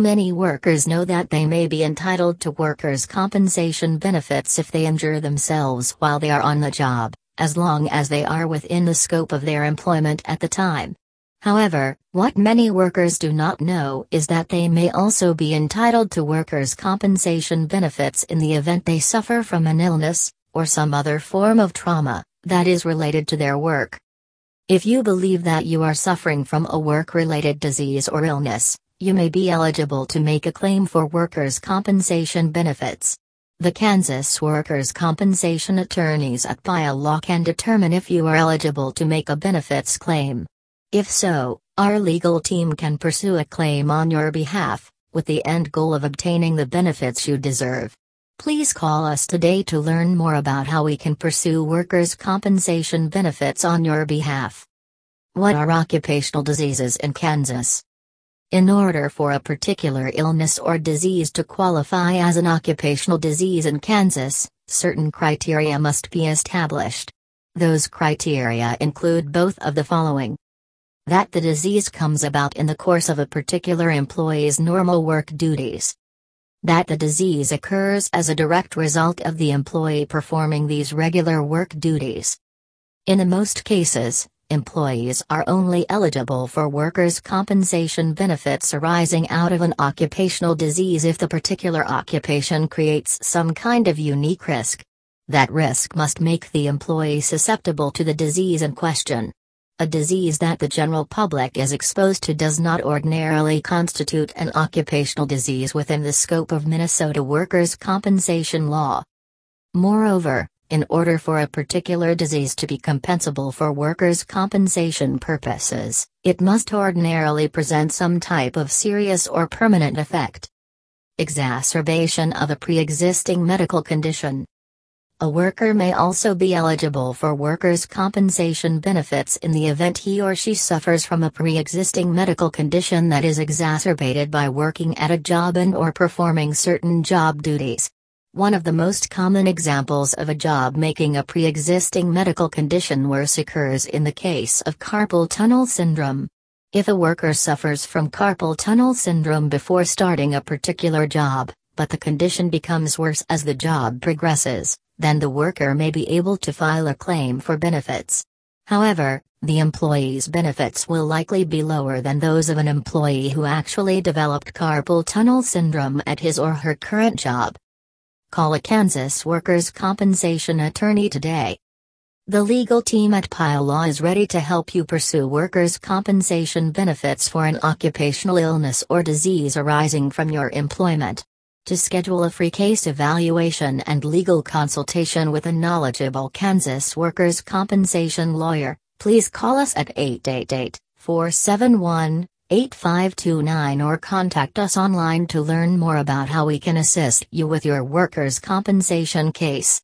Many workers know that they may be entitled to workers' compensation benefits if they injure themselves while they are on the job, as long as they are within the scope of their employment at the time. However, what many workers do not know is that they may also be entitled to workers' compensation benefits in the event they suffer from an illness, or some other form of trauma, that is related to their work. If you believe that you are suffering from a work related disease or illness, you may be eligible to make a claim for workers' compensation benefits. The Kansas Workers' Compensation Attorneys at Pyle Law can determine if you are eligible to make a benefits claim. If so, our legal team can pursue a claim on your behalf, with the end goal of obtaining the benefits you deserve. Please call us today to learn more about how we can pursue workers' compensation benefits on your behalf. What are occupational diseases in Kansas? In order for a particular illness or disease to qualify as an occupational disease in Kansas, certain criteria must be established. Those criteria include both of the following that the disease comes about in the course of a particular employee's normal work duties. That the disease occurs as a direct result of the employee performing these regular work duties. In the most cases, employees are only eligible for workers' compensation benefits arising out of an occupational disease if the particular occupation creates some kind of unique risk. That risk must make the employee susceptible to the disease in question. A disease that the general public is exposed to does not ordinarily constitute an occupational disease within the scope of Minnesota workers' compensation law. Moreover, in order for a particular disease to be compensable for workers' compensation purposes, it must ordinarily present some type of serious or permanent effect. Exacerbation of a pre existing medical condition. A worker may also be eligible for workers' compensation benefits in the event he or she suffers from a pre-existing medical condition that is exacerbated by working at a job and or performing certain job duties. One of the most common examples of a job making a pre-existing medical condition worse occurs in the case of carpal tunnel syndrome. If a worker suffers from carpal tunnel syndrome before starting a particular job, but the condition becomes worse as the job progresses, then the worker may be able to file a claim for benefits. However, the employee's benefits will likely be lower than those of an employee who actually developed carpal tunnel syndrome at his or her current job. Call a Kansas workers' compensation attorney today. The legal team at Pyle Law is ready to help you pursue workers' compensation benefits for an occupational illness or disease arising from your employment. To schedule a free case evaluation and legal consultation with a knowledgeable Kansas workers' compensation lawyer, please call us at 888 471 8529 or contact us online to learn more about how we can assist you with your workers' compensation case.